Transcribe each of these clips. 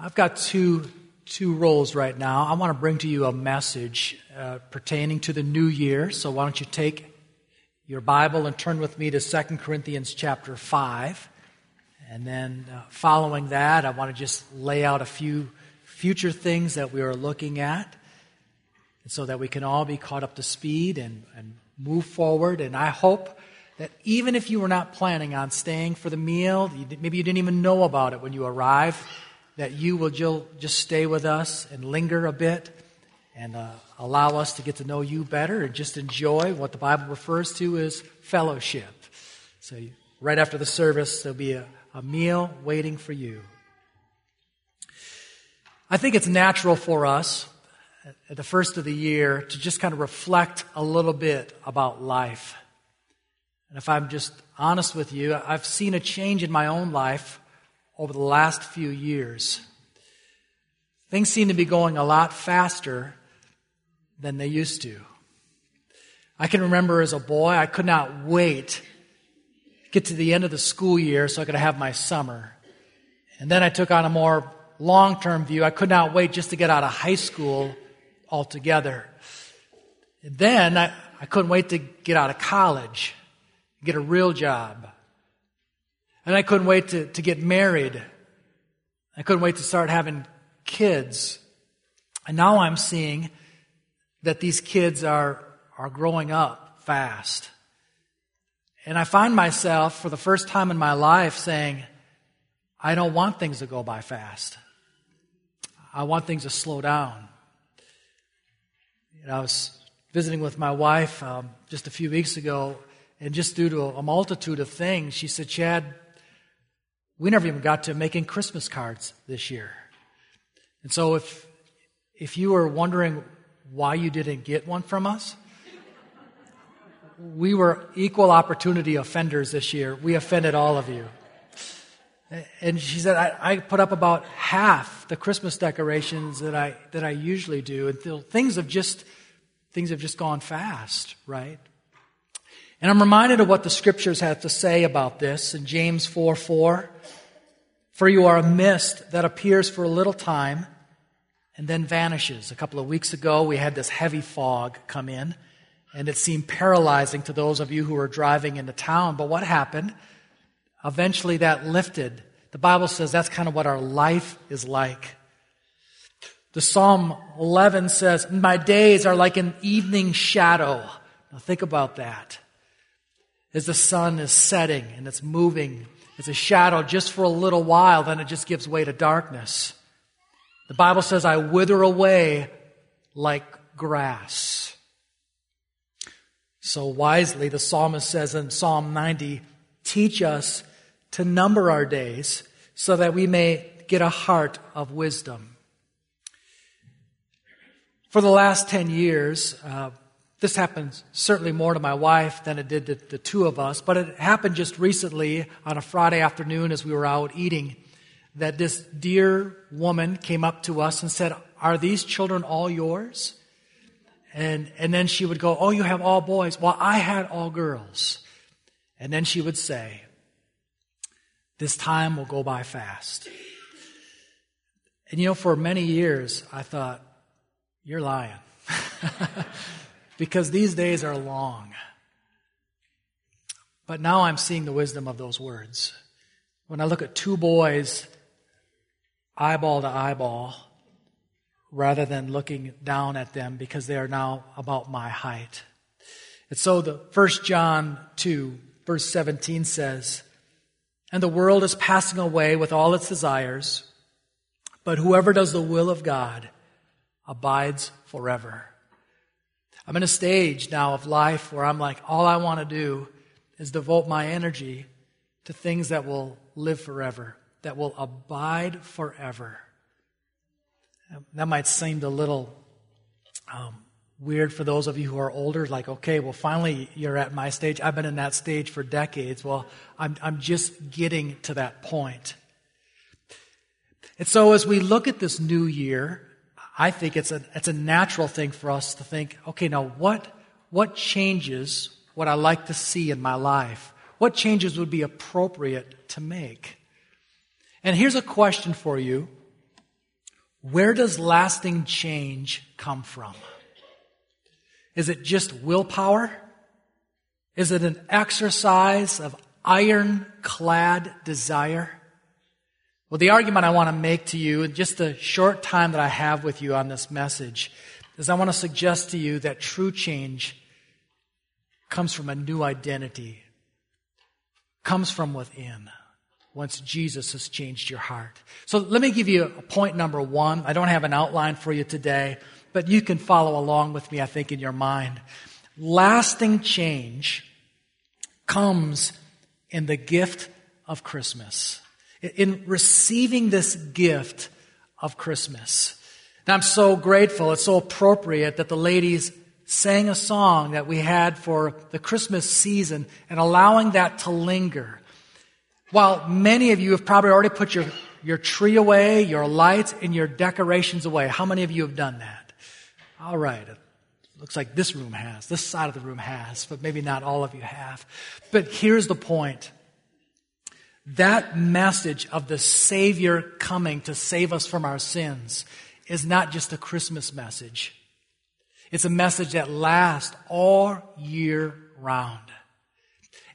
I've got two, two roles right now. I want to bring to you a message uh, pertaining to the new year. So why don't you take your Bible and turn with me to 2 Corinthians chapter 5. And then uh, following that, I want to just lay out a few future things that we are looking at so that we can all be caught up to speed and, and move forward. And I hope that even if you were not planning on staying for the meal, maybe you didn't even know about it when you arrived, that you will just stay with us and linger a bit and uh, allow us to get to know you better and just enjoy what the Bible refers to as fellowship. So, right after the service, there'll be a, a meal waiting for you. I think it's natural for us at the first of the year to just kind of reflect a little bit about life. And if I'm just honest with you, I've seen a change in my own life over the last few years. Things seem to be going a lot faster than they used to. I can remember as a boy, I could not wait to get to the end of the school year so I could have my summer. And then I took on a more long term view. I could not wait just to get out of high school altogether. And then I, I couldn't wait to get out of college, get a real job. And I couldn't wait to, to get married. I couldn't wait to start having kids. And now I'm seeing that these kids are, are growing up fast. And I find myself, for the first time in my life, saying, I don't want things to go by fast. I want things to slow down. You know, I was visiting with my wife um, just a few weeks ago, and just due to a multitude of things, she said, Chad, we never even got to making Christmas cards this year. And so if, if you were wondering why you didn't get one from us, we were equal opportunity offenders this year. We offended all of you. And she said, I, I, put up about half the Christmas decorations that I, that I usually do. And things have just, things have just gone fast, right? And I'm reminded of what the scriptures have to say about this in James 4 4. For you are a mist that appears for a little time and then vanishes. A couple of weeks ago, we had this heavy fog come in, and it seemed paralyzing to those of you who were driving into town. But what happened? Eventually, that lifted. The Bible says that's kind of what our life is like. The Psalm 11 says, My days are like an evening shadow. Now, think about that as the sun is setting and it's moving. It's a shadow just for a little while, then it just gives way to darkness. The Bible says, I wither away like grass. So wisely, the psalmist says in Psalm 90, teach us to number our days so that we may get a heart of wisdom. For the last 10 years, uh, this happens certainly more to my wife than it did to the two of us, but it happened just recently on a Friday afternoon as we were out eating that this dear woman came up to us and said, Are these children all yours? And, and then she would go, Oh, you have all boys. Well, I had all girls. And then she would say, This time will go by fast. And you know, for many years, I thought, You're lying. because these days are long. But now I'm seeing the wisdom of those words. When I look at two boys eyeball to eyeball, rather than looking down at them because they are now about my height. And so the first John 2, verse 17 says, And the world is passing away with all its desires, but whoever does the will of God abides forever. I'm in a stage now of life where I'm like, all I want to do is devote my energy to things that will live forever, that will abide forever. That might seem a little um, weird for those of you who are older, like, okay, well, finally you're at my stage. I've been in that stage for decades. Well, I'm, I'm just getting to that point. And so as we look at this new year, I think it's a, it's a natural thing for us to think, okay, now what, what changes what I like to see in my life? What changes would be appropriate to make? And here's a question for you. Where does lasting change come from? Is it just willpower? Is it an exercise of ironclad desire? Well, the argument I want to make to you in just the short time that I have with you on this message is I want to suggest to you that true change comes from a new identity, comes from within once Jesus has changed your heart. So let me give you a point number one. I don't have an outline for you today, but you can follow along with me, I think, in your mind. Lasting change comes in the gift of Christmas, in receiving this gift of Christmas. And I'm so grateful, it's so appropriate that the ladies sang a song that we had for the Christmas season and allowing that to linger. While many of you have probably already put your, your tree away, your lights, and your decorations away, how many of you have done that? All right. It looks like this room has. This side of the room has, but maybe not all of you have. But here's the point. That message of the Savior coming to save us from our sins is not just a Christmas message. It's a message that lasts all year round.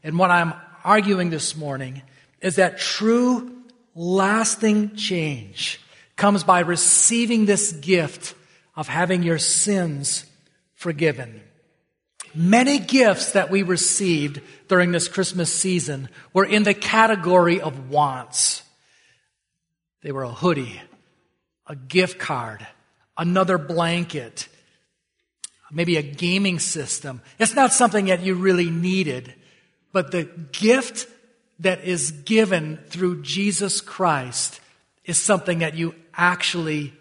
And what I'm arguing this morning is that true, lasting change comes by receiving this gift of having your sins forgiven. Many gifts that we received during this Christmas season were in the category of wants. They were a hoodie, a gift card, another blanket, maybe a gaming system. It's not something that you really needed, but the gift that is given through Jesus Christ is something that you actually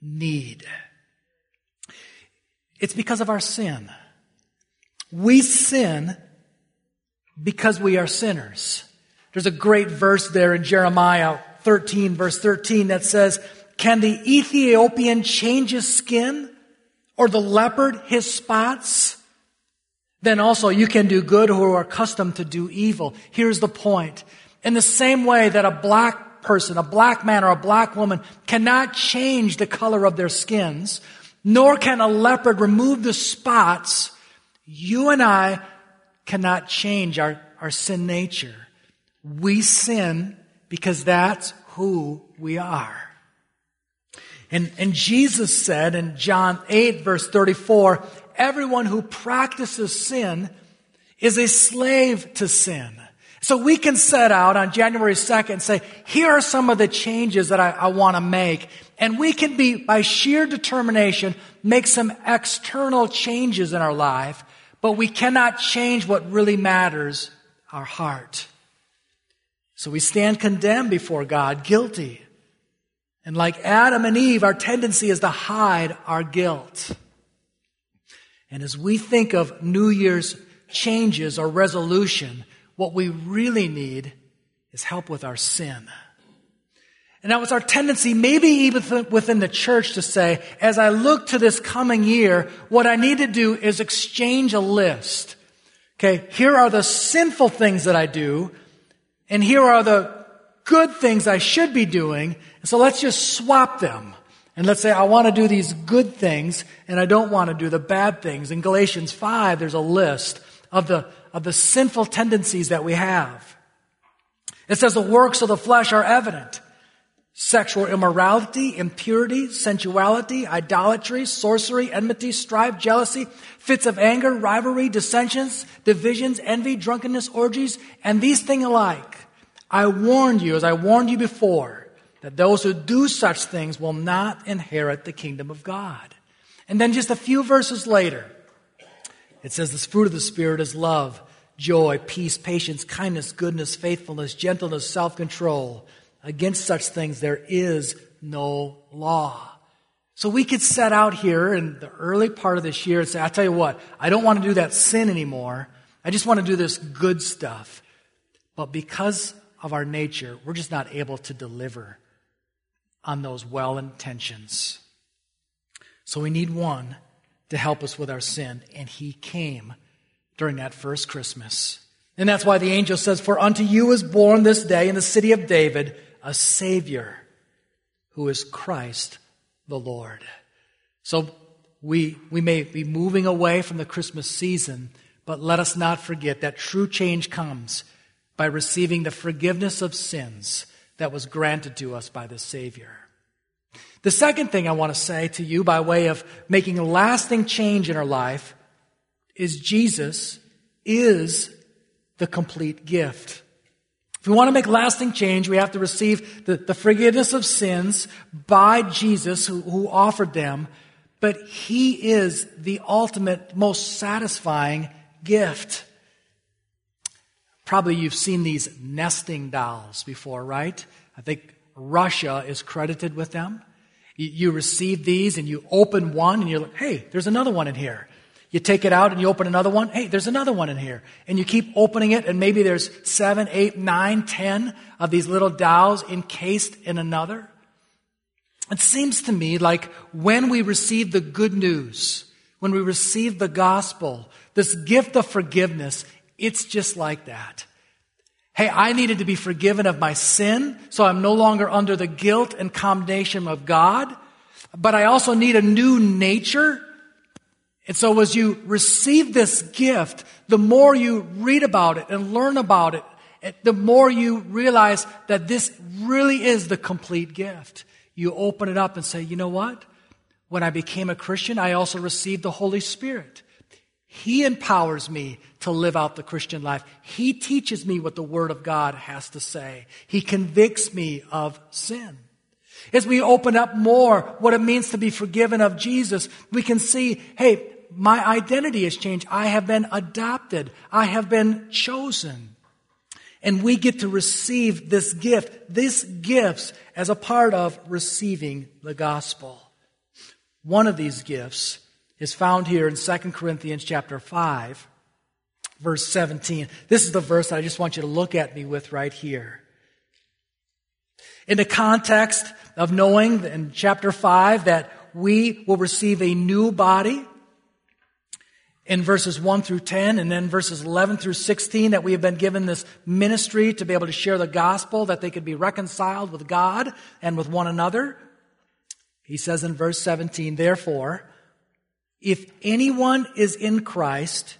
need. It's because of our sin. We sin because we are sinners. There's a great verse there in Jeremiah 13, verse 13, that says, Can the Ethiopian change his skin or the leopard his spots? Then also you can do good who are accustomed to do evil. Here's the point. In the same way that a black person, a black man or a black woman cannot change the color of their skins, nor can a leopard remove the spots, you and I cannot change our, our sin nature. We sin because that's who we are. And, and Jesus said in John 8 verse 34, everyone who practices sin is a slave to sin. So we can set out on January 2nd and say, here are some of the changes that I, I want to make. And we can be, by sheer determination, make some external changes in our life, but we cannot change what really matters, our heart. So we stand condemned before God, guilty. And like Adam and Eve, our tendency is to hide our guilt. And as we think of New Year's changes or resolution, what we really need is help with our sin. And that was our tendency, maybe even within the church to say, as I look to this coming year, what I need to do is exchange a list. Okay, here are the sinful things that I do, and here are the good things I should be doing. So let's just swap them. And let's say I want to do these good things and I don't want to do the bad things. In Galatians 5, there's a list of the, of the sinful tendencies that we have. It says the works of the flesh are evident. Sexual immorality, impurity, sensuality, idolatry, sorcery, enmity, strife, jealousy, fits of anger, rivalry, dissensions, divisions, envy, drunkenness, orgies, and these things alike. I warned you, as I warned you before, that those who do such things will not inherit the kingdom of God. And then just a few verses later, it says, This fruit of the Spirit is love, joy, peace, patience, kindness, goodness, faithfulness, gentleness, self control. Against such things there is no law. So we could set out here in the early part of this year and say, I tell you what, I don't want to do that sin anymore. I just want to do this good stuff. But because of our nature, we're just not able to deliver on those well intentions. So we need one to help us with our sin, and he came during that first Christmas. And that's why the angel says, For unto you is born this day in the city of David a Savior who is Christ the Lord. So we, we may be moving away from the Christmas season, but let us not forget that true change comes by receiving the forgiveness of sins that was granted to us by the Savior. The second thing I want to say to you by way of making lasting change in our life is Jesus is the complete gift. We want to make lasting change, we have to receive the, the forgiveness of sins by Jesus who, who offered them, but He is the ultimate, most satisfying gift. Probably you've seen these nesting dolls before, right? I think Russia is credited with them. You, you receive these and you open one and you're like, hey, there's another one in here. You take it out and you open another one. Hey, there's another one in here. And you keep opening it and maybe there's seven, eight, nine, ten of these little dolls encased in another. It seems to me like when we receive the good news, when we receive the gospel, this gift of forgiveness, it's just like that. Hey, I needed to be forgiven of my sin, so I'm no longer under the guilt and condemnation of God. But I also need a new nature and so as you receive this gift, the more you read about it and learn about it, the more you realize that this really is the complete gift. You open it up and say, you know what? When I became a Christian, I also received the Holy Spirit. He empowers me to live out the Christian life. He teaches me what the Word of God has to say. He convicts me of sin. As we open up more what it means to be forgiven of Jesus, we can see, hey, my identity has changed. I have been adopted. I have been chosen. And we get to receive this gift, these gifts as a part of receiving the gospel. One of these gifts is found here in 2 Corinthians chapter 5, verse 17. This is the verse that I just want you to look at me with right here. In the context of knowing in chapter 5 that we will receive a new body, in verses 1 through 10 and then verses 11 through 16 that we have been given this ministry to be able to share the gospel that they could be reconciled with God and with one another. He says in verse 17, therefore, if anyone is in Christ,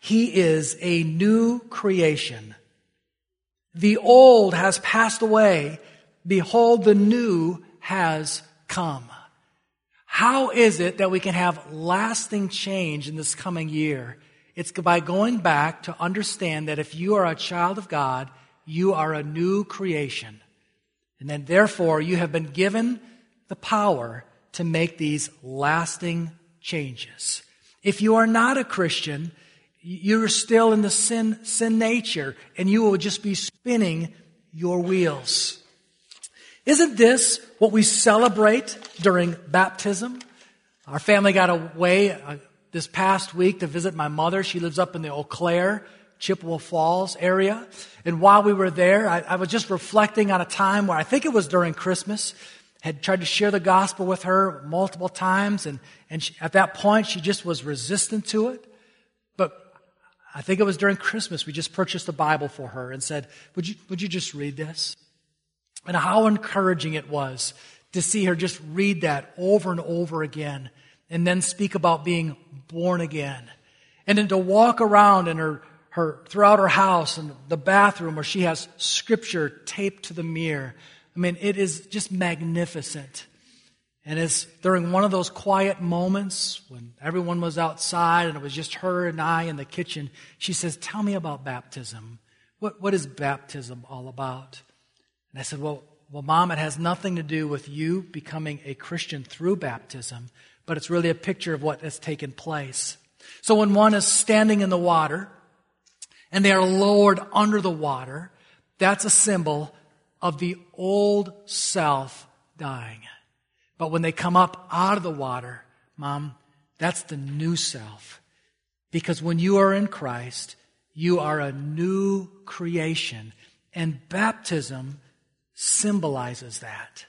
he is a new creation. The old has passed away. Behold, the new has come. How is it that we can have lasting change in this coming year? It's by going back to understand that if you are a child of God, you are a new creation. And then therefore you have been given the power to make these lasting changes. If you are not a Christian, you're still in the sin, sin nature and you will just be spinning your wheels. Isn't this what we celebrate during baptism? Our family got away uh, this past week to visit my mother. She lives up in the Eau Claire, Chippewa Falls area. And while we were there, I, I was just reflecting on a time where I think it was during Christmas, had tried to share the gospel with her multiple times. And, and she, at that point, she just was resistant to it. But I think it was during Christmas, we just purchased a Bible for her and said, would you, would you just read this? And how encouraging it was to see her just read that over and over again and then speak about being born again. And then to walk around in her, her, throughout her house and the bathroom where she has scripture taped to the mirror. I mean, it is just magnificent. And it's during one of those quiet moments when everyone was outside and it was just her and I in the kitchen, she says, Tell me about baptism. What, what is baptism all about? And I said, Well, well, mom, it has nothing to do with you becoming a Christian through baptism, but it's really a picture of what has taken place. So when one is standing in the water and they are lowered under the water, that's a symbol of the old self dying. But when they come up out of the water, mom, that's the new self. Because when you are in Christ, you are a new creation. And baptism symbolizes that.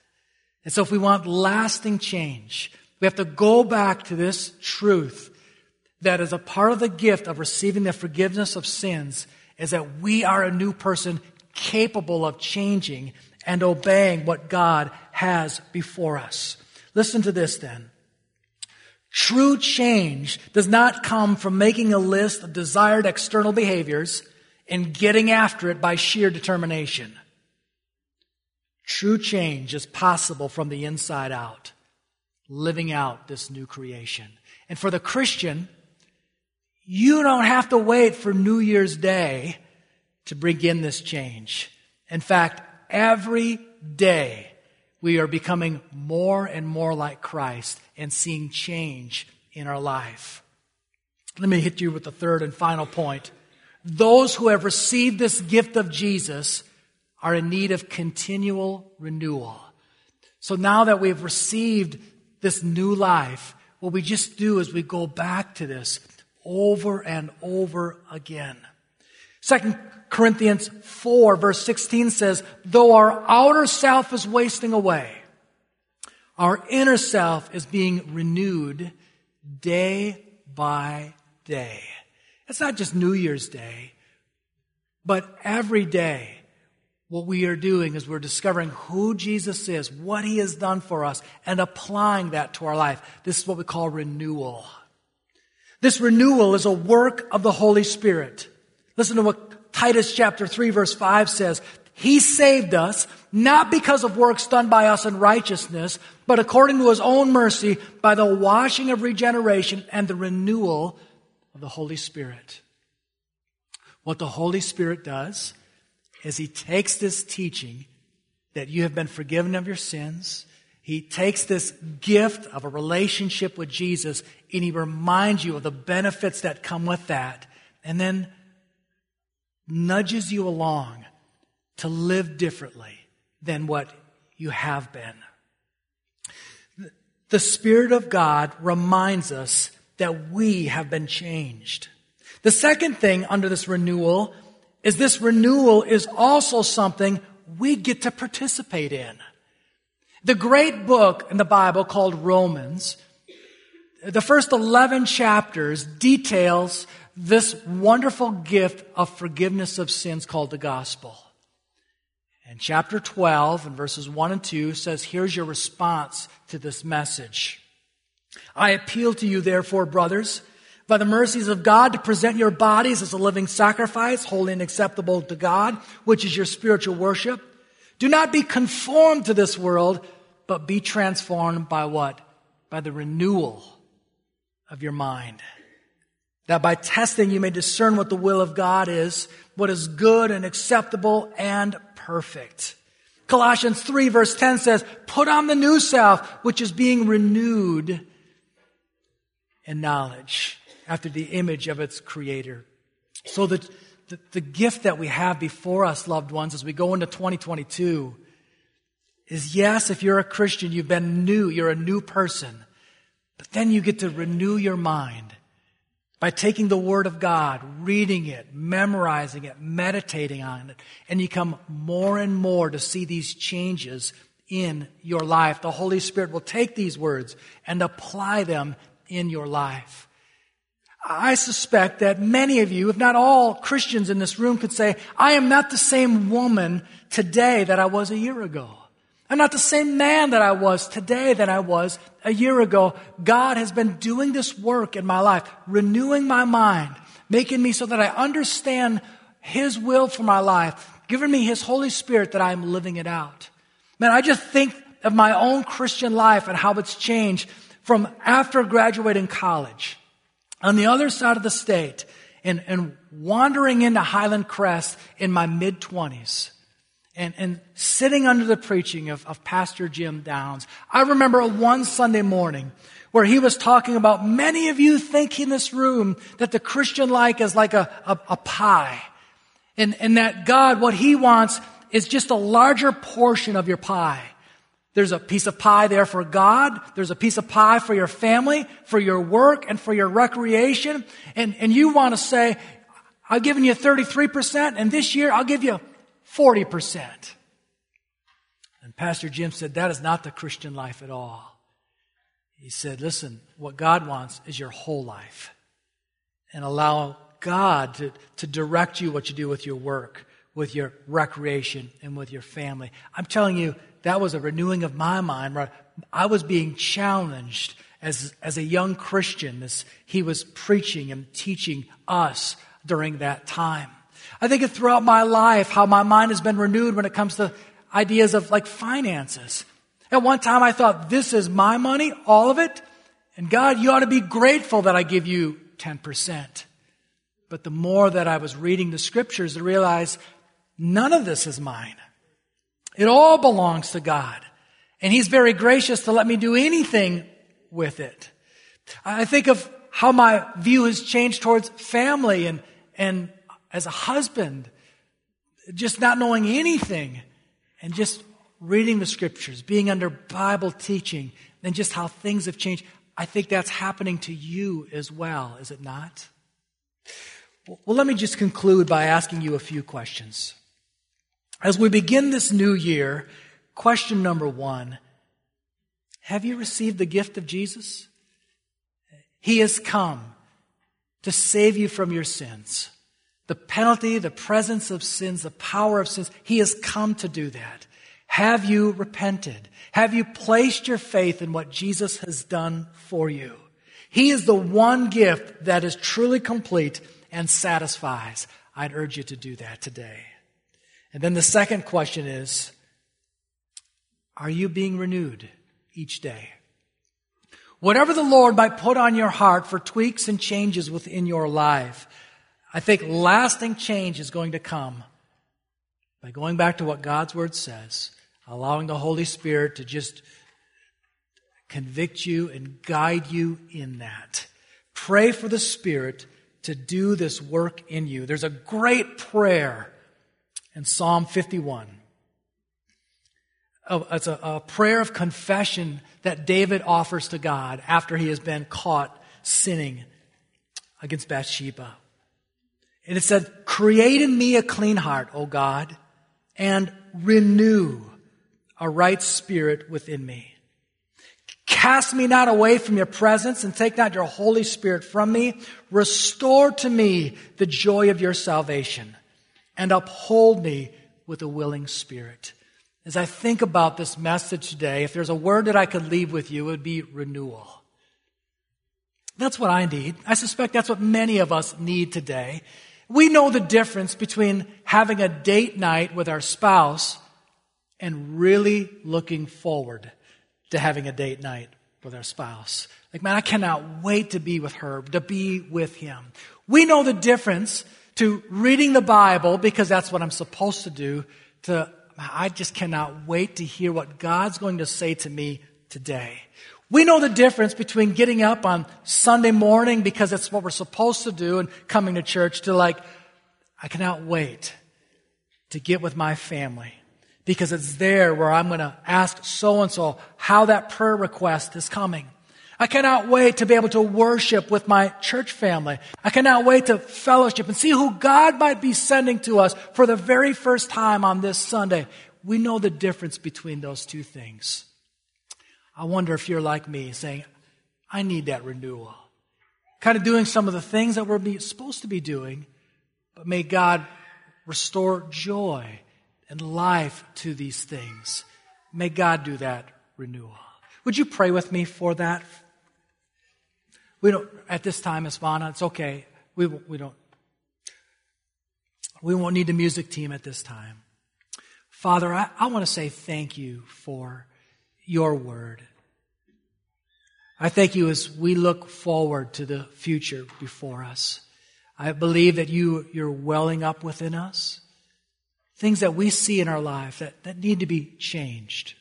And so if we want lasting change, we have to go back to this truth that is a part of the gift of receiving the forgiveness of sins is that we are a new person capable of changing and obeying what God has before us. Listen to this then. True change does not come from making a list of desired external behaviors and getting after it by sheer determination. True change is possible from the inside out, living out this new creation. And for the Christian, you don't have to wait for New Year's Day to begin this change. In fact, every day we are becoming more and more like Christ and seeing change in our life. Let me hit you with the third and final point. Those who have received this gift of Jesus are in need of continual renewal. So now that we've received this new life, what we just do is we go back to this over and over again. Second Corinthians 4 verse 16 says, though our outer self is wasting away, our inner self is being renewed day by day. It's not just New Year's Day, but every day what we are doing is we're discovering who Jesus is, what he has done for us, and applying that to our life. This is what we call renewal. This renewal is a work of the Holy Spirit. Listen to what Titus chapter 3 verse 5 says. He saved us not because of works done by us in righteousness, but according to his own mercy by the washing of regeneration and the renewal of the Holy Spirit. What the Holy Spirit does is he takes this teaching that you have been forgiven of your sins, he takes this gift of a relationship with Jesus and he reminds you of the benefits that come with that and then nudges you along to live differently than what you have been. The Spirit of God reminds us that we have been changed. The second thing under this renewal is this renewal is also something we get to participate in. The great book in the Bible called Romans, the first 11 chapters details this wonderful gift of forgiveness of sins called the gospel. And chapter 12 and verses 1 and 2 says, here's your response to this message. I appeal to you, therefore, brothers, by the mercies of God, to present your bodies as a living sacrifice, holy and acceptable to God, which is your spiritual worship. Do not be conformed to this world, but be transformed by what? By the renewal of your mind. That by testing you may discern what the will of God is, what is good and acceptable and perfect. Colossians 3 verse 10 says, put on the new self, which is being renewed in knowledge after the image of its creator. So that the, the gift that we have before us, loved ones, as we go into 2022 is yes, if you're a Christian, you've been new, you're a new person. But then you get to renew your mind by taking the Word of God, reading it, memorizing it, meditating on it, and you come more and more to see these changes in your life. The Holy Spirit will take these words and apply them in your life. I suspect that many of you, if not all Christians in this room could say, I am not the same woman today that I was a year ago. I'm not the same man that I was today that I was a year ago. God has been doing this work in my life, renewing my mind, making me so that I understand His will for my life, giving me His Holy Spirit that I am living it out. Man, I just think of my own Christian life and how it's changed from after graduating college on the other side of the state and, and wandering into Highland Crest in my mid 20s and, and sitting under the preaching of, of Pastor Jim Downs. I remember one Sunday morning where he was talking about many of you think in this room that the Christian life is like a, a, a pie. And, and that God, what he wants is just a larger portion of your pie. There's a piece of pie there for God. There's a piece of pie for your family, for your work, and for your recreation. And, and you want to say, I've given you 33%, and this year I'll give you 40%. And Pastor Jim said, That is not the Christian life at all. He said, Listen, what God wants is your whole life. And allow God to, to direct you what you do with your work, with your recreation, and with your family. I'm telling you, that was a renewing of my mind, I was being challenged as, as a young Christian as he was preaching and teaching us during that time. I think of throughout my life how my mind has been renewed when it comes to ideas of like finances. At one time I thought, this is my money, all of it. And God, you ought to be grateful that I give you 10%. But the more that I was reading the scriptures, I realized none of this is mine. It all belongs to God. And He's very gracious to let me do anything with it. I think of how my view has changed towards family and, and as a husband, just not knowing anything and just reading the scriptures, being under Bible teaching, and just how things have changed. I think that's happening to you as well, is it not? Well, let me just conclude by asking you a few questions. As we begin this new year, question number one Have you received the gift of Jesus? He has come to save you from your sins. The penalty, the presence of sins, the power of sins, He has come to do that. Have you repented? Have you placed your faith in what Jesus has done for you? He is the one gift that is truly complete and satisfies. I'd urge you to do that today. And then the second question is Are you being renewed each day? Whatever the Lord might put on your heart for tweaks and changes within your life, I think lasting change is going to come by going back to what God's Word says, allowing the Holy Spirit to just convict you and guide you in that. Pray for the Spirit to do this work in you. There's a great prayer in Psalm 51. Oh, it's a, a prayer of confession that David offers to God after he has been caught sinning against Bathsheba. And it said, Create in me a clean heart, O God, and renew a right spirit within me. Cast me not away from your presence and take not your Holy Spirit from me. Restore to me the joy of your salvation and uphold me with a willing spirit. As I think about this message today, if there's a word that I could leave with you, it would be renewal. That's what I need. I suspect that's what many of us need today. We know the difference between having a date night with our spouse and really looking forward to having a date night with our spouse. Like, man, I cannot wait to be with her, to be with him. We know the difference to reading the Bible because that's what I'm supposed to do, to I just cannot wait to hear what God's going to say to me today. We know the difference between getting up on Sunday morning because it's what we're supposed to do and coming to church to like, I cannot wait to get with my family because it's there where I'm going to ask so and so how that prayer request is coming. I cannot wait to be able to worship with my church family. I cannot wait to fellowship and see who God might be sending to us for the very first time on this Sunday. We know the difference between those two things. I wonder if you're like me saying, I need that renewal. Kind of doing some of the things that we're supposed to be doing, but may God restore joy and life to these things. May God do that renewal. Would you pray with me for that? We don't, at this time, Isvana, it's okay. We, we don't, we won't need the music team at this time. Father, I, I want to say thank you for your word. I thank you as we look forward to the future before us. I believe that you, you're welling up within us things that we see in our life that, that need to be changed.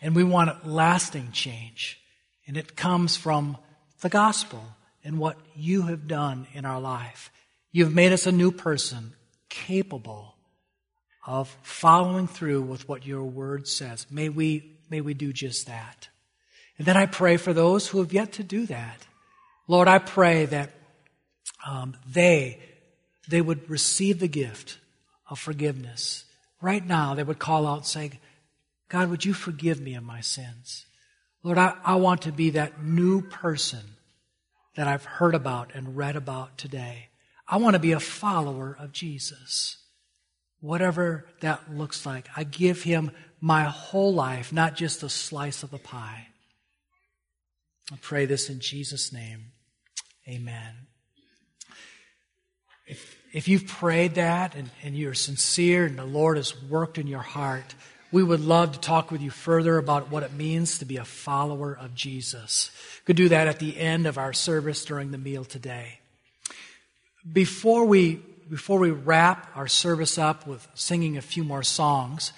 And we want lasting change. And it comes from the gospel and what you have done in our life. You've made us a new person, capable of following through with what your word says. May we, may we do just that. And then I pray for those who have yet to do that. Lord, I pray that um, they, they would receive the gift of forgiveness. Right now, they would call out saying, God, would you forgive me of my sins? Lord, I, I want to be that new person that I've heard about and read about today. I want to be a follower of Jesus. whatever that looks like. I give him my whole life, not just a slice of the pie. I pray this in Jesus' name. Amen. If, if you've prayed that and, and you're sincere and the Lord has worked in your heart, we would love to talk with you further about what it means to be a follower of Jesus. Could do that at the end of our service during the meal today. Before we, before we wrap our service up with singing a few more songs,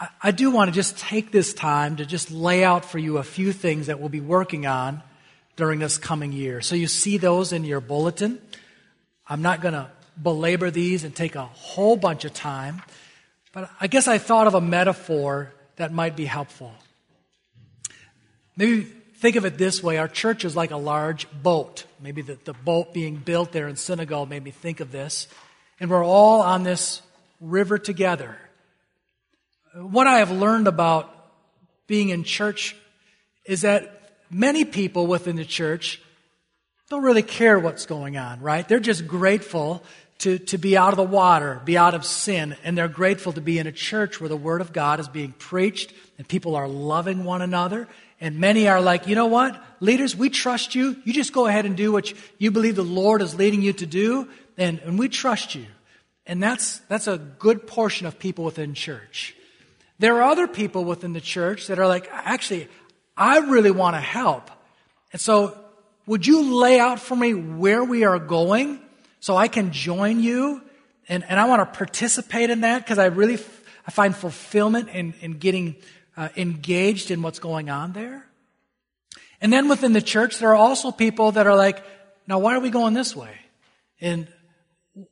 I, I do want to just take this time to just lay out for you a few things that we'll be working on during this coming year. So you see those in your bulletin. I'm not going to belabor these and take a whole bunch of time, but I guess I thought of a metaphor that might be helpful. Maybe think of it this way our church is like a large boat. Maybe the, the boat being built there in Senegal made me think of this. And we're all on this river together. What I have learned about being in church is that many people within the church don't really care what's going on, right? They're just grateful to, to be out of the water, be out of sin, and they're grateful to be in a church where the Word of God is being preached and people are loving one another. And many are like, you know what? Leaders, we trust you. You just go ahead and do what you believe the Lord is leading you to do, and, and we trust you. And that's, that's a good portion of people within church. There are other people within the church that are like, actually, I really want to help. And so, would you lay out for me where we are going so I can join you? And, and I want to participate in that because I really f- I find fulfillment in, in getting uh, engaged in what's going on there. And then within the church, there are also people that are like, now why are we going this way? And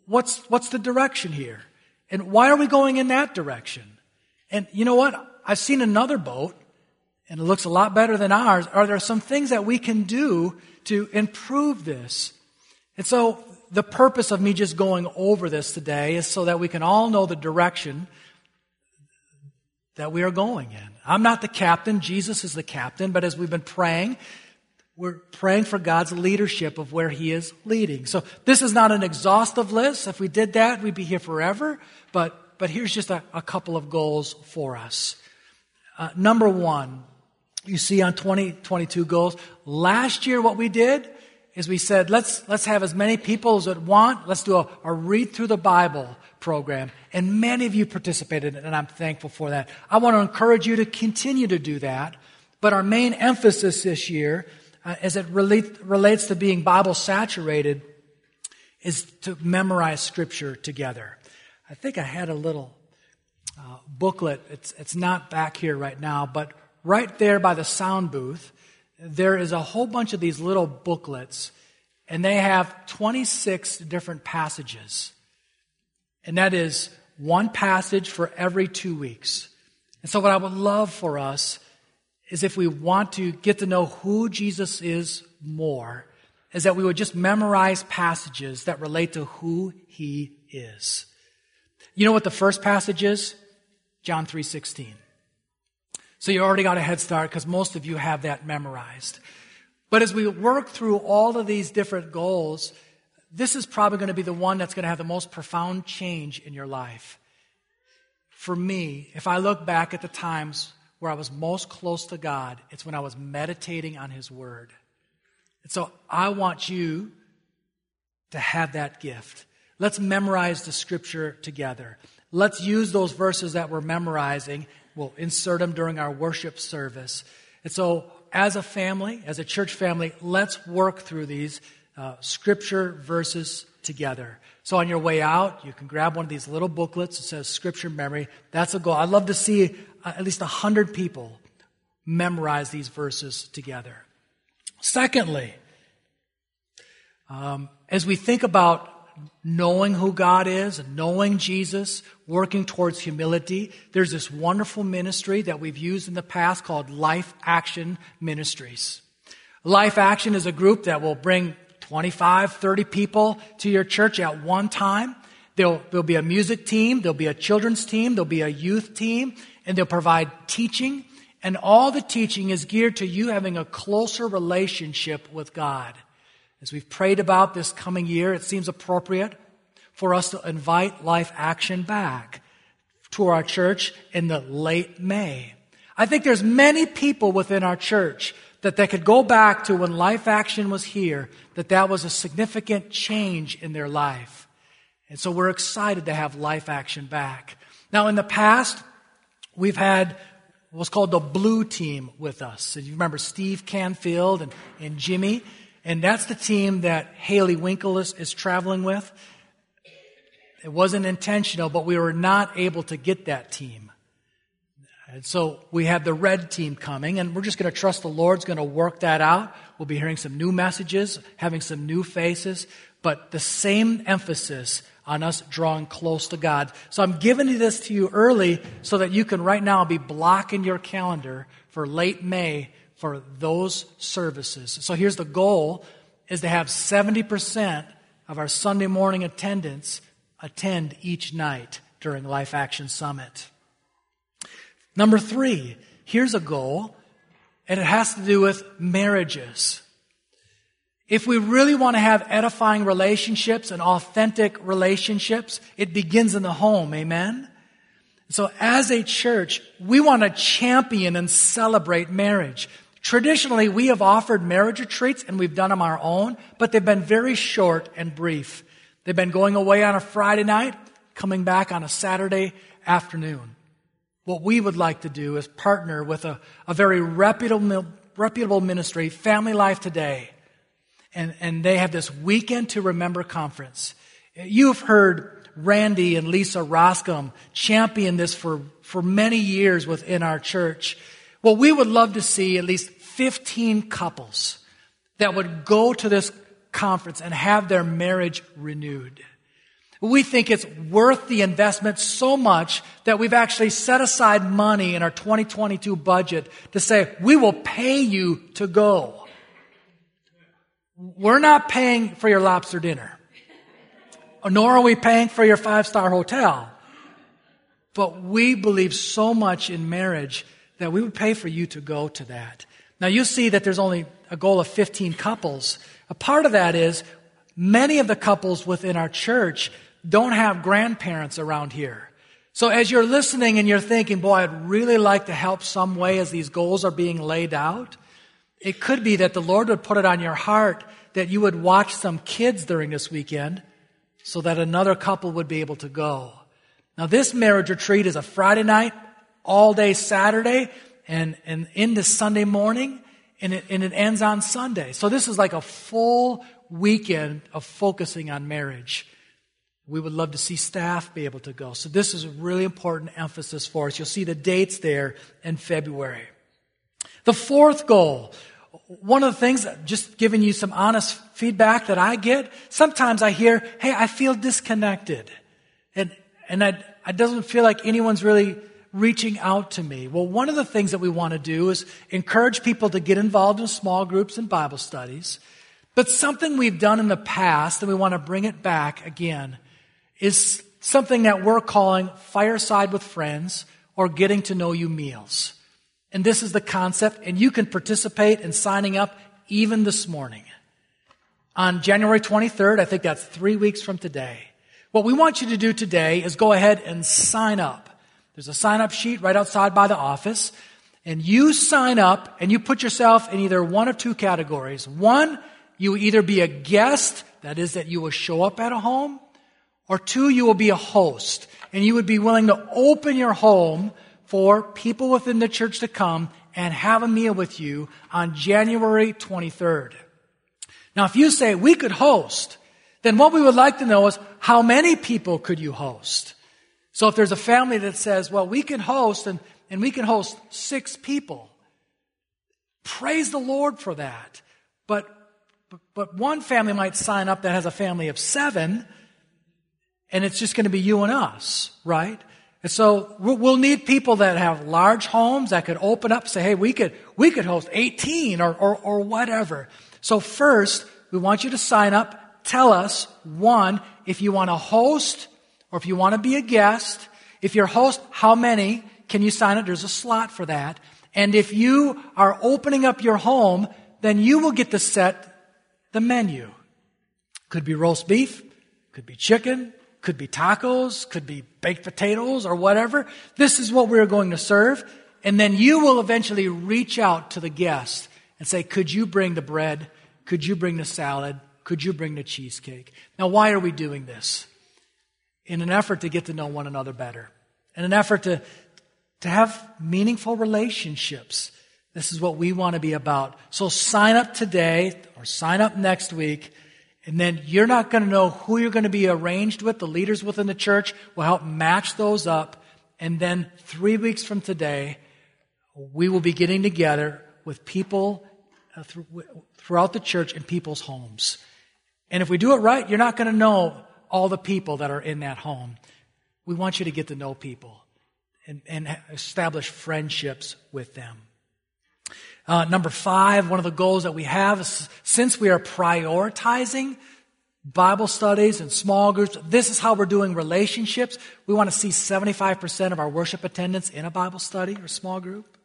what's, what's the direction here? And why are we going in that direction? And you know what? I've seen another boat and it looks a lot better than ours. Are there some things that we can do to improve this? And so the purpose of me just going over this today is so that we can all know the direction that we are going in. I'm not the captain. Jesus is the captain. But as we've been praying, we're praying for God's leadership of where He is leading. So this is not an exhaustive list. If we did that, we'd be here forever. But, but here's just a, a couple of goals for us. Uh, number one, you see on 2022 goals, last year what we did is we said, let's, let's have as many people as want. Let's do a, a read through the Bible program. And many of you participated, in it, and I'm thankful for that. I want to encourage you to continue to do that. But our main emphasis this year, uh, as it relate, relates to being Bible saturated, is to memorize Scripture together. I think I had a little uh, booklet. It's, it's not back here right now, but right there by the sound booth, there is a whole bunch of these little booklets, and they have 26 different passages. And that is one passage for every two weeks. And so, what I would love for us is if we want to get to know who Jesus is more, is that we would just memorize passages that relate to who he is. You know what the first passage is? John 3:16. So you already got a head start because most of you have that memorized. But as we work through all of these different goals, this is probably going to be the one that's going to have the most profound change in your life. For me, if I look back at the times where I was most close to God, it's when I was meditating on His Word. And so I want you to have that gift. Let's memorize the Scripture together. Let's use those verses that we're memorizing. We'll insert them during our worship service. And so, as a family, as a church family, let's work through these uh, scripture verses together. So on your way out, you can grab one of these little booklets that says scripture memory. That's a goal. I'd love to see uh, at least 100 people memorize these verses together. Secondly, um, as we think about knowing who God is and knowing Jesus, working towards humility, there's this wonderful ministry that we've used in the past called Life Action Ministries. Life Action is a group that will bring 25, 30 people to your church at one time. There'll, there'll be a music team, there'll be a children's team, there'll be a youth team, and they'll provide teaching. And all the teaching is geared to you having a closer relationship with God. As we've prayed about this coming year, it seems appropriate for us to invite life action back. to our church in the late May. I think there's many people within our church that they could go back to when Life Action was here, that that was a significant change in their life. And so we're excited to have Life Action back. Now, in the past, we've had what's called the blue team with us. And you remember Steve Canfield and, and Jimmy. And that's the team that Haley Winkle is, is traveling with. It wasn't intentional, but we were not able to get that team. And so we have the red team coming, and we're just going to trust the Lord's going to work that out. We'll be hearing some new messages, having some new faces, but the same emphasis on us drawing close to God. So I'm giving this to you early so that you can right now be blocking your calendar for late May for those services. So here's the goal is to have 70% of our Sunday morning attendance attend each night during Life Action Summit. Number three, here's a goal, and it has to do with marriages. If we really want to have edifying relationships and authentic relationships, it begins in the home. Amen? So as a church, we want to champion and celebrate marriage. Traditionally, we have offered marriage retreats and we've done them our own, but they've been very short and brief. They've been going away on a Friday night, coming back on a Saturday afternoon. What we would like to do is partner with a, a very reputable, reputable ministry, Family Life Today. And, and they have this Weekend to Remember conference. You've heard Randy and Lisa Roscom champion this for, for many years within our church. Well, we would love to see at least 15 couples that would go to this conference and have their marriage renewed. We think it's worth the investment so much that we've actually set aside money in our 2022 budget to say, we will pay you to go. We're not paying for your lobster dinner, nor are we paying for your five star hotel. But we believe so much in marriage that we would pay for you to go to that. Now you see that there's only a goal of 15 couples. A part of that is many of the couples within our church don't have grandparents around here. So as you're listening and you're thinking, boy, I'd really like to help some way as these goals are being laid out, it could be that the Lord would put it on your heart that you would watch some kids during this weekend so that another couple would be able to go. Now this marriage retreat is a Friday night, all day Saturday, and, and into Sunday morning, and it, and it ends on Sunday. So this is like a full weekend of focusing on marriage. We would love to see staff be able to go. So this is a really important emphasis for us. You'll see the dates there in February. The fourth goal, one of the things, just giving you some honest feedback that I get, sometimes I hear, hey, I feel disconnected. And, and I, it doesn't feel like anyone's really reaching out to me. Well, one of the things that we want to do is encourage people to get involved in small groups and Bible studies. But something we've done in the past, and we want to bring it back again, is something that we're calling fireside with friends or getting to know you meals. And this is the concept, and you can participate in signing up even this morning. On January 23rd, I think that's three weeks from today. What we want you to do today is go ahead and sign up. There's a sign up sheet right outside by the office, and you sign up and you put yourself in either one of two categories. One, you either be a guest, that is, that you will show up at a home, or two, you will be a host and you would be willing to open your home for people within the church to come and have a meal with you on January 23rd. Now, if you say we could host, then what we would like to know is how many people could you host? So if there's a family that says, well, we can host and, and we can host six people, praise the Lord for that. But, but, one family might sign up that has a family of seven and it's just going to be you and us, right? And so we'll need people that have large homes that could open up, say, hey, we could, we could host 18 or, or, or whatever. So first, we want you to sign up. Tell us, one, if you want to host or if you want to be a guest. If you're host, how many can you sign up? There's a slot for that. And if you are opening up your home, then you will get to set the menu. Could be roast beef, could be chicken, could be tacos, could be baked potatoes or whatever. This is what we're going to serve. And then you will eventually reach out to the guest and say, could you bring the bread? Could you bring the salad? Could you bring the cheesecake? Now, why are we doing this? In an effort to get to know one another better. In an effort to, to have meaningful relationships. This is what we want to be about. So sign up today or sign up next week. And then you're not going to know who you're going to be arranged with. The leaders within the church will help match those up. And then three weeks from today, we will be getting together with people uh, throughout the church in people's homes. And if we do it right, you're not going to know all the people that are in that home. We want you to get to know people and, and establish friendships with them. Uh, number five, one of the goals that we have is since we are prioritizing Bible studies and small groups, this is how we're doing relationships. We want to see 75% of our worship attendance in a Bible study or small group.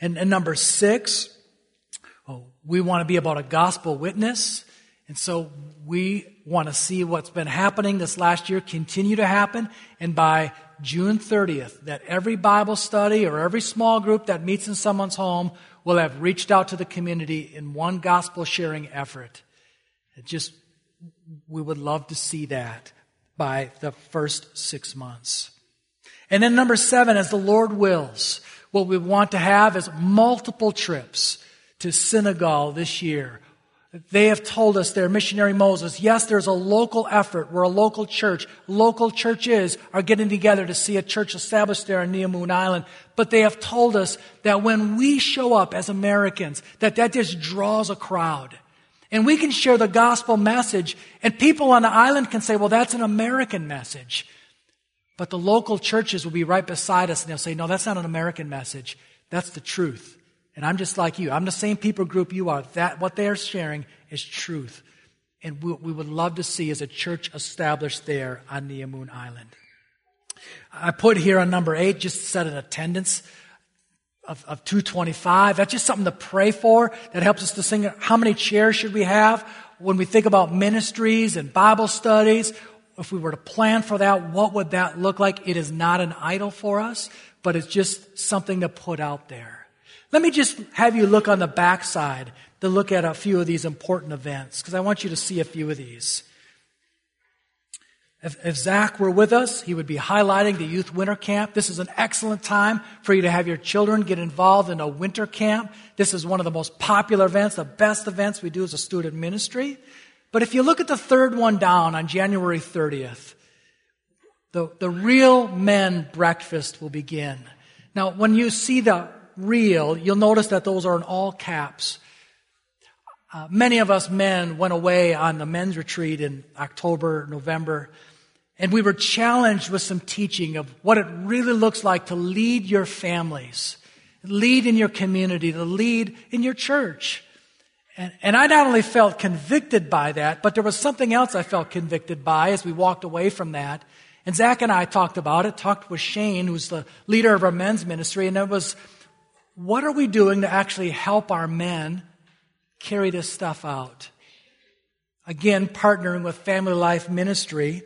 And, and number six, oh, we want to be about a gospel witness. And so we want to see what's been happening this last year continue to happen. And by June 30th, that every Bible study or every small group that meets in someone's home will have reached out to the community in one gospel sharing effort. It just, we would love to see that by the first six months. And then number seven, as the Lord wills, what we want to have is multiple trips to Senegal this year. They have told us their missionary Moses, yes, there's a local effort. We're a local church. Local churches are getting together to see a church established there on Neomoon Island. But they have told us that when we show up as Americans, that that just draws a crowd. And we can share the gospel message and people on the island can say, well, that's an American message. But the local churches will be right beside us and they'll say, no, that's not an American message. That's the truth. And I'm just like you. I'm the same people group you are. That, what they are sharing is truth. And what we would love to see is a church established there on Neomoon Island. I put here on number eight, just set an attendance of, of 225. That's just something to pray for. That helps us to sing. How many chairs should we have? When we think about ministries and Bible studies, if we were to plan for that, what would that look like? It is not an idol for us, but it's just something to put out there. Let me just have you look on the backside to look at a few of these important events, because I want you to see a few of these. If, if, Zach were with us, he would be highlighting the youth winter camp. This is an excellent time for you to have your children get involved in a winter camp. This is one of the most popular events, the best events we do as a student ministry. But if you look at the third one down on January 30th, the, the real men breakfast will begin. Now, when you see the real, you'll notice that those are in all caps. Uh, many of us men went away on the men's retreat in October, November, and we were challenged with some teaching of what it really looks like to lead your families, lead in your community, to lead in your church. And, and I not only felt convicted by that, but there was something else I felt convicted by as we walked away from that. And Zach and I talked about it, talked with Shane, who's the leader of our men's ministry, and it was, what are we doing to actually help our men carry this stuff out? Again, partnering with Family Life Ministry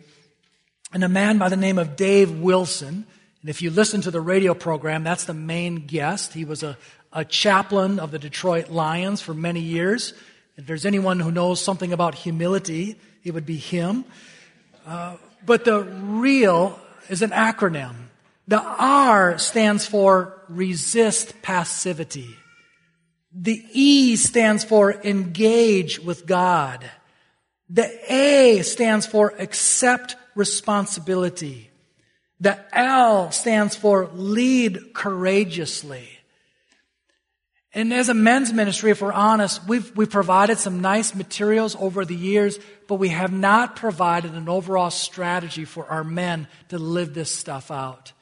and a man by the name of Dave Wilson. And if you listen to the radio program, that's the main guest. He was a, a chaplain of the Detroit Lions for many years. If there's anyone who knows something about humility, it would be him. Uh, but the real is an acronym. The R stands for resist passivity. The E stands for engage with God. The A stands for accept responsibility. The L stands for lead courageously. And as a men's ministry, if we're honest, we've, we've provided some nice materials over the years, but we have not provided an overall strategy for our men to live this stuff out.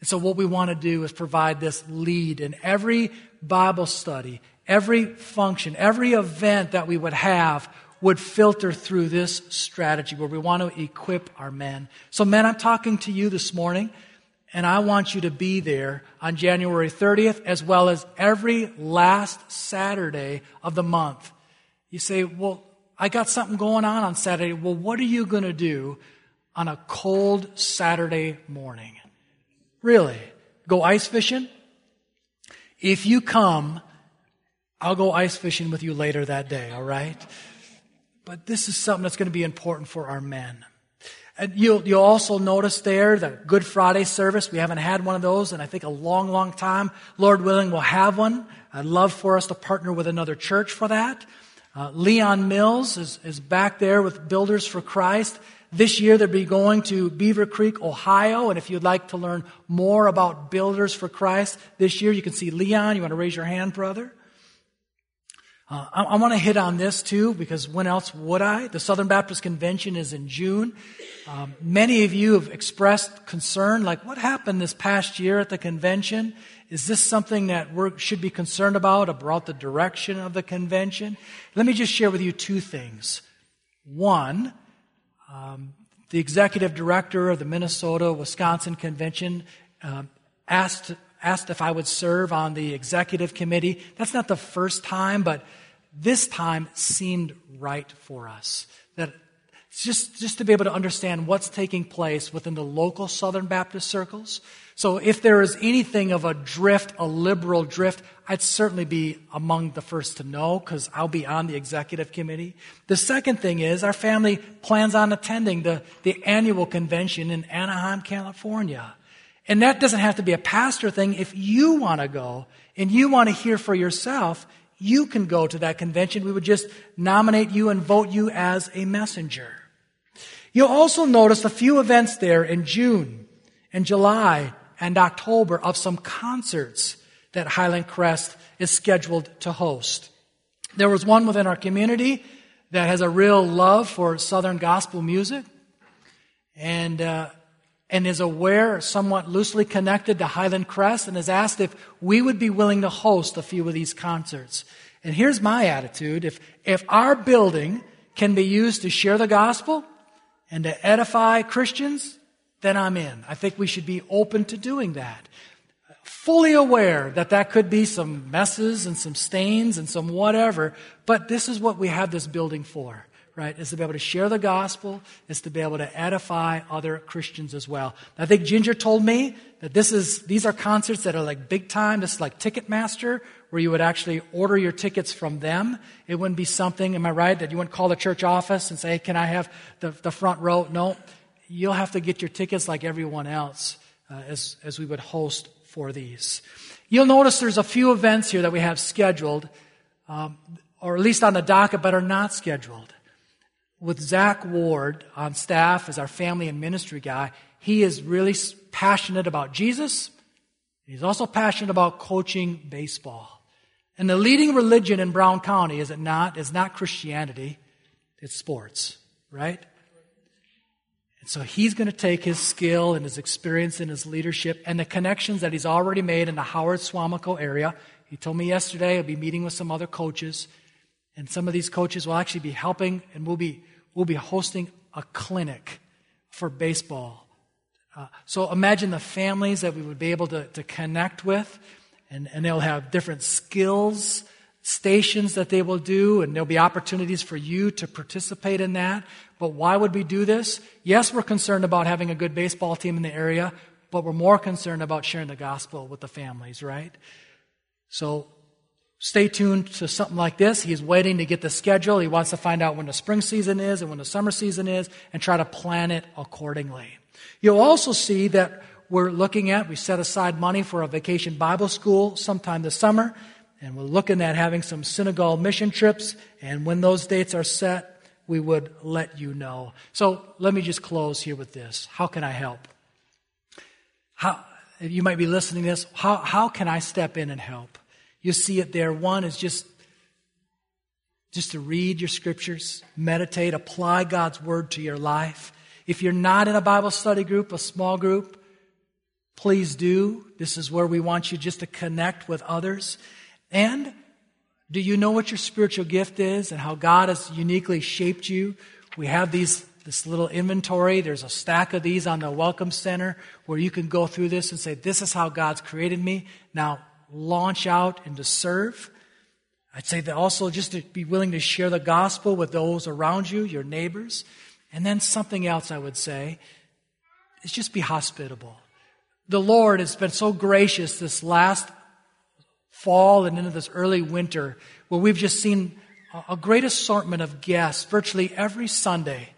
And so what we want to do is provide this lead in every Bible study, every function, every event that we would have would filter through this strategy where we want to equip our men. So men, I'm talking to you this morning and I want you to be there on January 30th as well as every last Saturday of the month. You say, well, I got something going on on Saturday. Well, what are you going to do on a cold Saturday morning. Really? Go ice fishing? If you come, I'll go ice fishing with you later that day, all right? But this is something that's going to be important for our men. And you'll, you'll also notice there the Good Friday service. We haven't had one of those in I think a long, long time. Lord willing, we'll have one. I'd love for us to partner with another church for that. Uh, Leon Mills is, is back there with Builders for Christ. This year they'll be going to Beaver Creek, Ohio. And if you'd like to learn more about Builders for Christ this year, you can see Leon. You want to raise your hand, brother? Uh, I, I want to hit on this too, because when else would I? The Southern Baptist Convention is in June. Um, many of you have expressed concern, like what happened this past year at the convention? Is this something that we should be concerned about, about the direction of the convention? Let me just share with you two things. One, um, the executive director of the Minnesota Wisconsin Convention um, asked asked if I would serve on the executive committee. That's not the first time, but this time seemed right for us. That just, just to be able to understand what's taking place within the local Southern Baptist circles. So if there is anything of a drift, a liberal drift, I'd certainly be among the first to know because I'll be on the executive committee. The second thing is our family plans on attending the, the annual convention in Anaheim, California. And that doesn't have to be a pastor thing. If you want to go and you want to hear for yourself, you can go to that convention. We would just nominate you and vote you as a messenger. You'll also notice a few events there in June and July and October of some concerts that Highland Crest is scheduled to host. There was one within our community that has a real love for Southern gospel music. And uh, and is aware, somewhat loosely connected to Highland Crest, and has asked if we would be willing to host a few of these concerts. And here's my attitude if, if our building can be used to share the gospel and to edify Christians, then I'm in. I think we should be open to doing that. Fully aware that that could be some messes and some stains and some whatever, but this is what we have this building for right, is to be able to share the gospel, is to be able to edify other Christians as well. I think Ginger told me that this is, these are concerts that are like big time. This is like Ticketmaster, where you would actually order your tickets from them. It wouldn't be something, am I right, that you wouldn't call the church office and say, hey, can I have the, the front row? No. You'll have to get your tickets like everyone else uh, as, as we would host for these. You'll notice there's a few events here that we have scheduled, um, or at least on the docket, but are not scheduled with Zach Ward on staff as our family and ministry guy, he is really passionate about Jesus. He's also passionate about coaching baseball. And the leading religion in Brown County, is it not, is not Christianity, it's sports, right? And so he's going to take his skill and his experience and his leadership and the connections that he's already made in the Howard Suamico area. He told me yesterday he'll be meeting with some other coaches. And some of these coaches will actually be helping and we'll be we'll be hosting a clinic for baseball. Uh, so imagine the families that we would be able to, to connect with, and, and they'll have different skills, stations that they will do, and there'll be opportunities for you to participate in that. But why would we do this? Yes, we're concerned about having a good baseball team in the area, but we're more concerned about sharing the gospel with the families, right? So Stay tuned to something like this. He's waiting to get the schedule. He wants to find out when the spring season is and when the summer season is and try to plan it accordingly. You'll also see that we're looking at, we set aside money for a vacation Bible school sometime this summer, and we're looking at having some Senegal mission trips, and when those dates are set, we would let you know. So let me just close here with this. How can I help? How, you might be listening to this. How, how can I step in and help? You see it there. One is just just to read your scriptures, meditate, apply God's word to your life. If you're not in a Bible study group, a small group, please do. This is where we want you just to connect with others. And do you know what your spiritual gift is and how God has uniquely shaped you? We have these this little inventory. There's a stack of these on the Welcome Center where you can go through this and say, This is how God's created me. Now, launch out and to serve. I'd say that also just to be willing to share the gospel with those around you, your neighbors. And then something else I would say is just be hospitable. The Lord has been so gracious this last fall and into this early winter where we've just seen a great assortment of guests virtually every Sunday.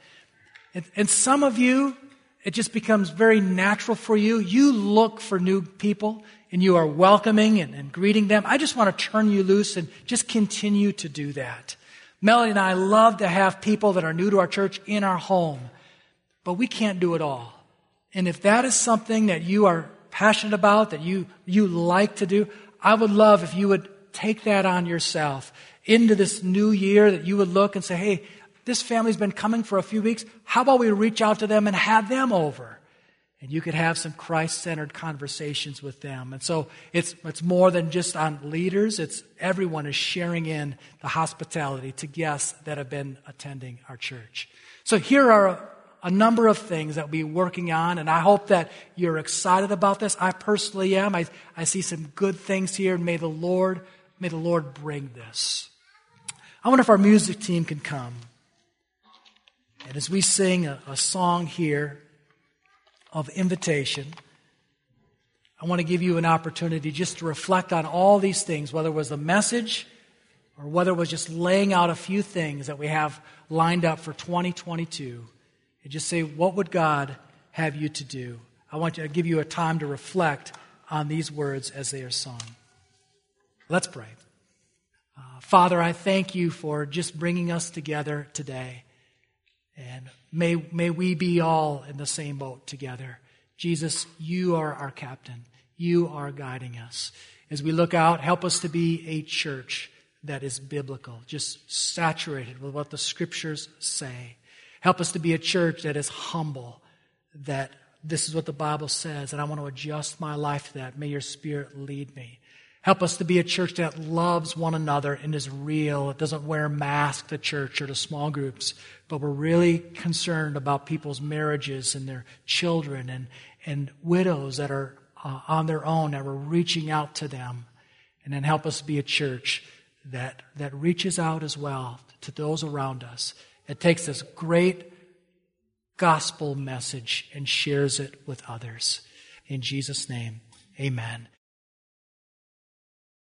And, and some of you, it just becomes very natural for you. You look for new people and you are welcoming and, and greeting them. I just want to turn you loose and just continue to do that. Melody and I love to have people that are new to our church in our home, but we can't do it all. And if that is something that you are passionate about, that you, you like to do, I would love if you would take that on yourself into this new year, that you would look and say, hey, this family's been coming for a few weeks. How about we reach out to them and have them over? And you could have some Christ centered conversations with them. And so it's, it's more than just on leaders, it's everyone is sharing in the hospitality to guests that have been attending our church. So here are a, number of things that we're working on, and I hope that you're excited about this. I personally am. I, I see some good things here, and may the Lord, may the Lord bring this. I wonder if our music team can come. And as we sing a, a song here of invitation, I want to give you an opportunity just to reflect on all these things, whether it was a message or whether it was just laying out a few things that we have lined up for 2022. And just say, what would God have you to do? I want to give you a time to reflect on these words as they are sung. Let's pray. Uh, Father, I thank you for just bringing us together today. And may, may we be all in the same boat together. Jesus, you are our captain. You are guiding us. As we look out, help us to be a church that is biblical, just saturated with what the scriptures say. Help us to be a church that is humble, that this is what the Bible says, and I want to adjust my life to that. May your spirit lead me. Help us to be a church that loves one another and is real. It doesn't wear masks to church or to small groups, but we're really concerned about people's marriages and their children and, and widows that are uh, on their own, that we're reaching out to them. And then help us be a church that, that reaches out as well to those around us. It takes this great gospel message and shares it with others. In Jesus' name, amen.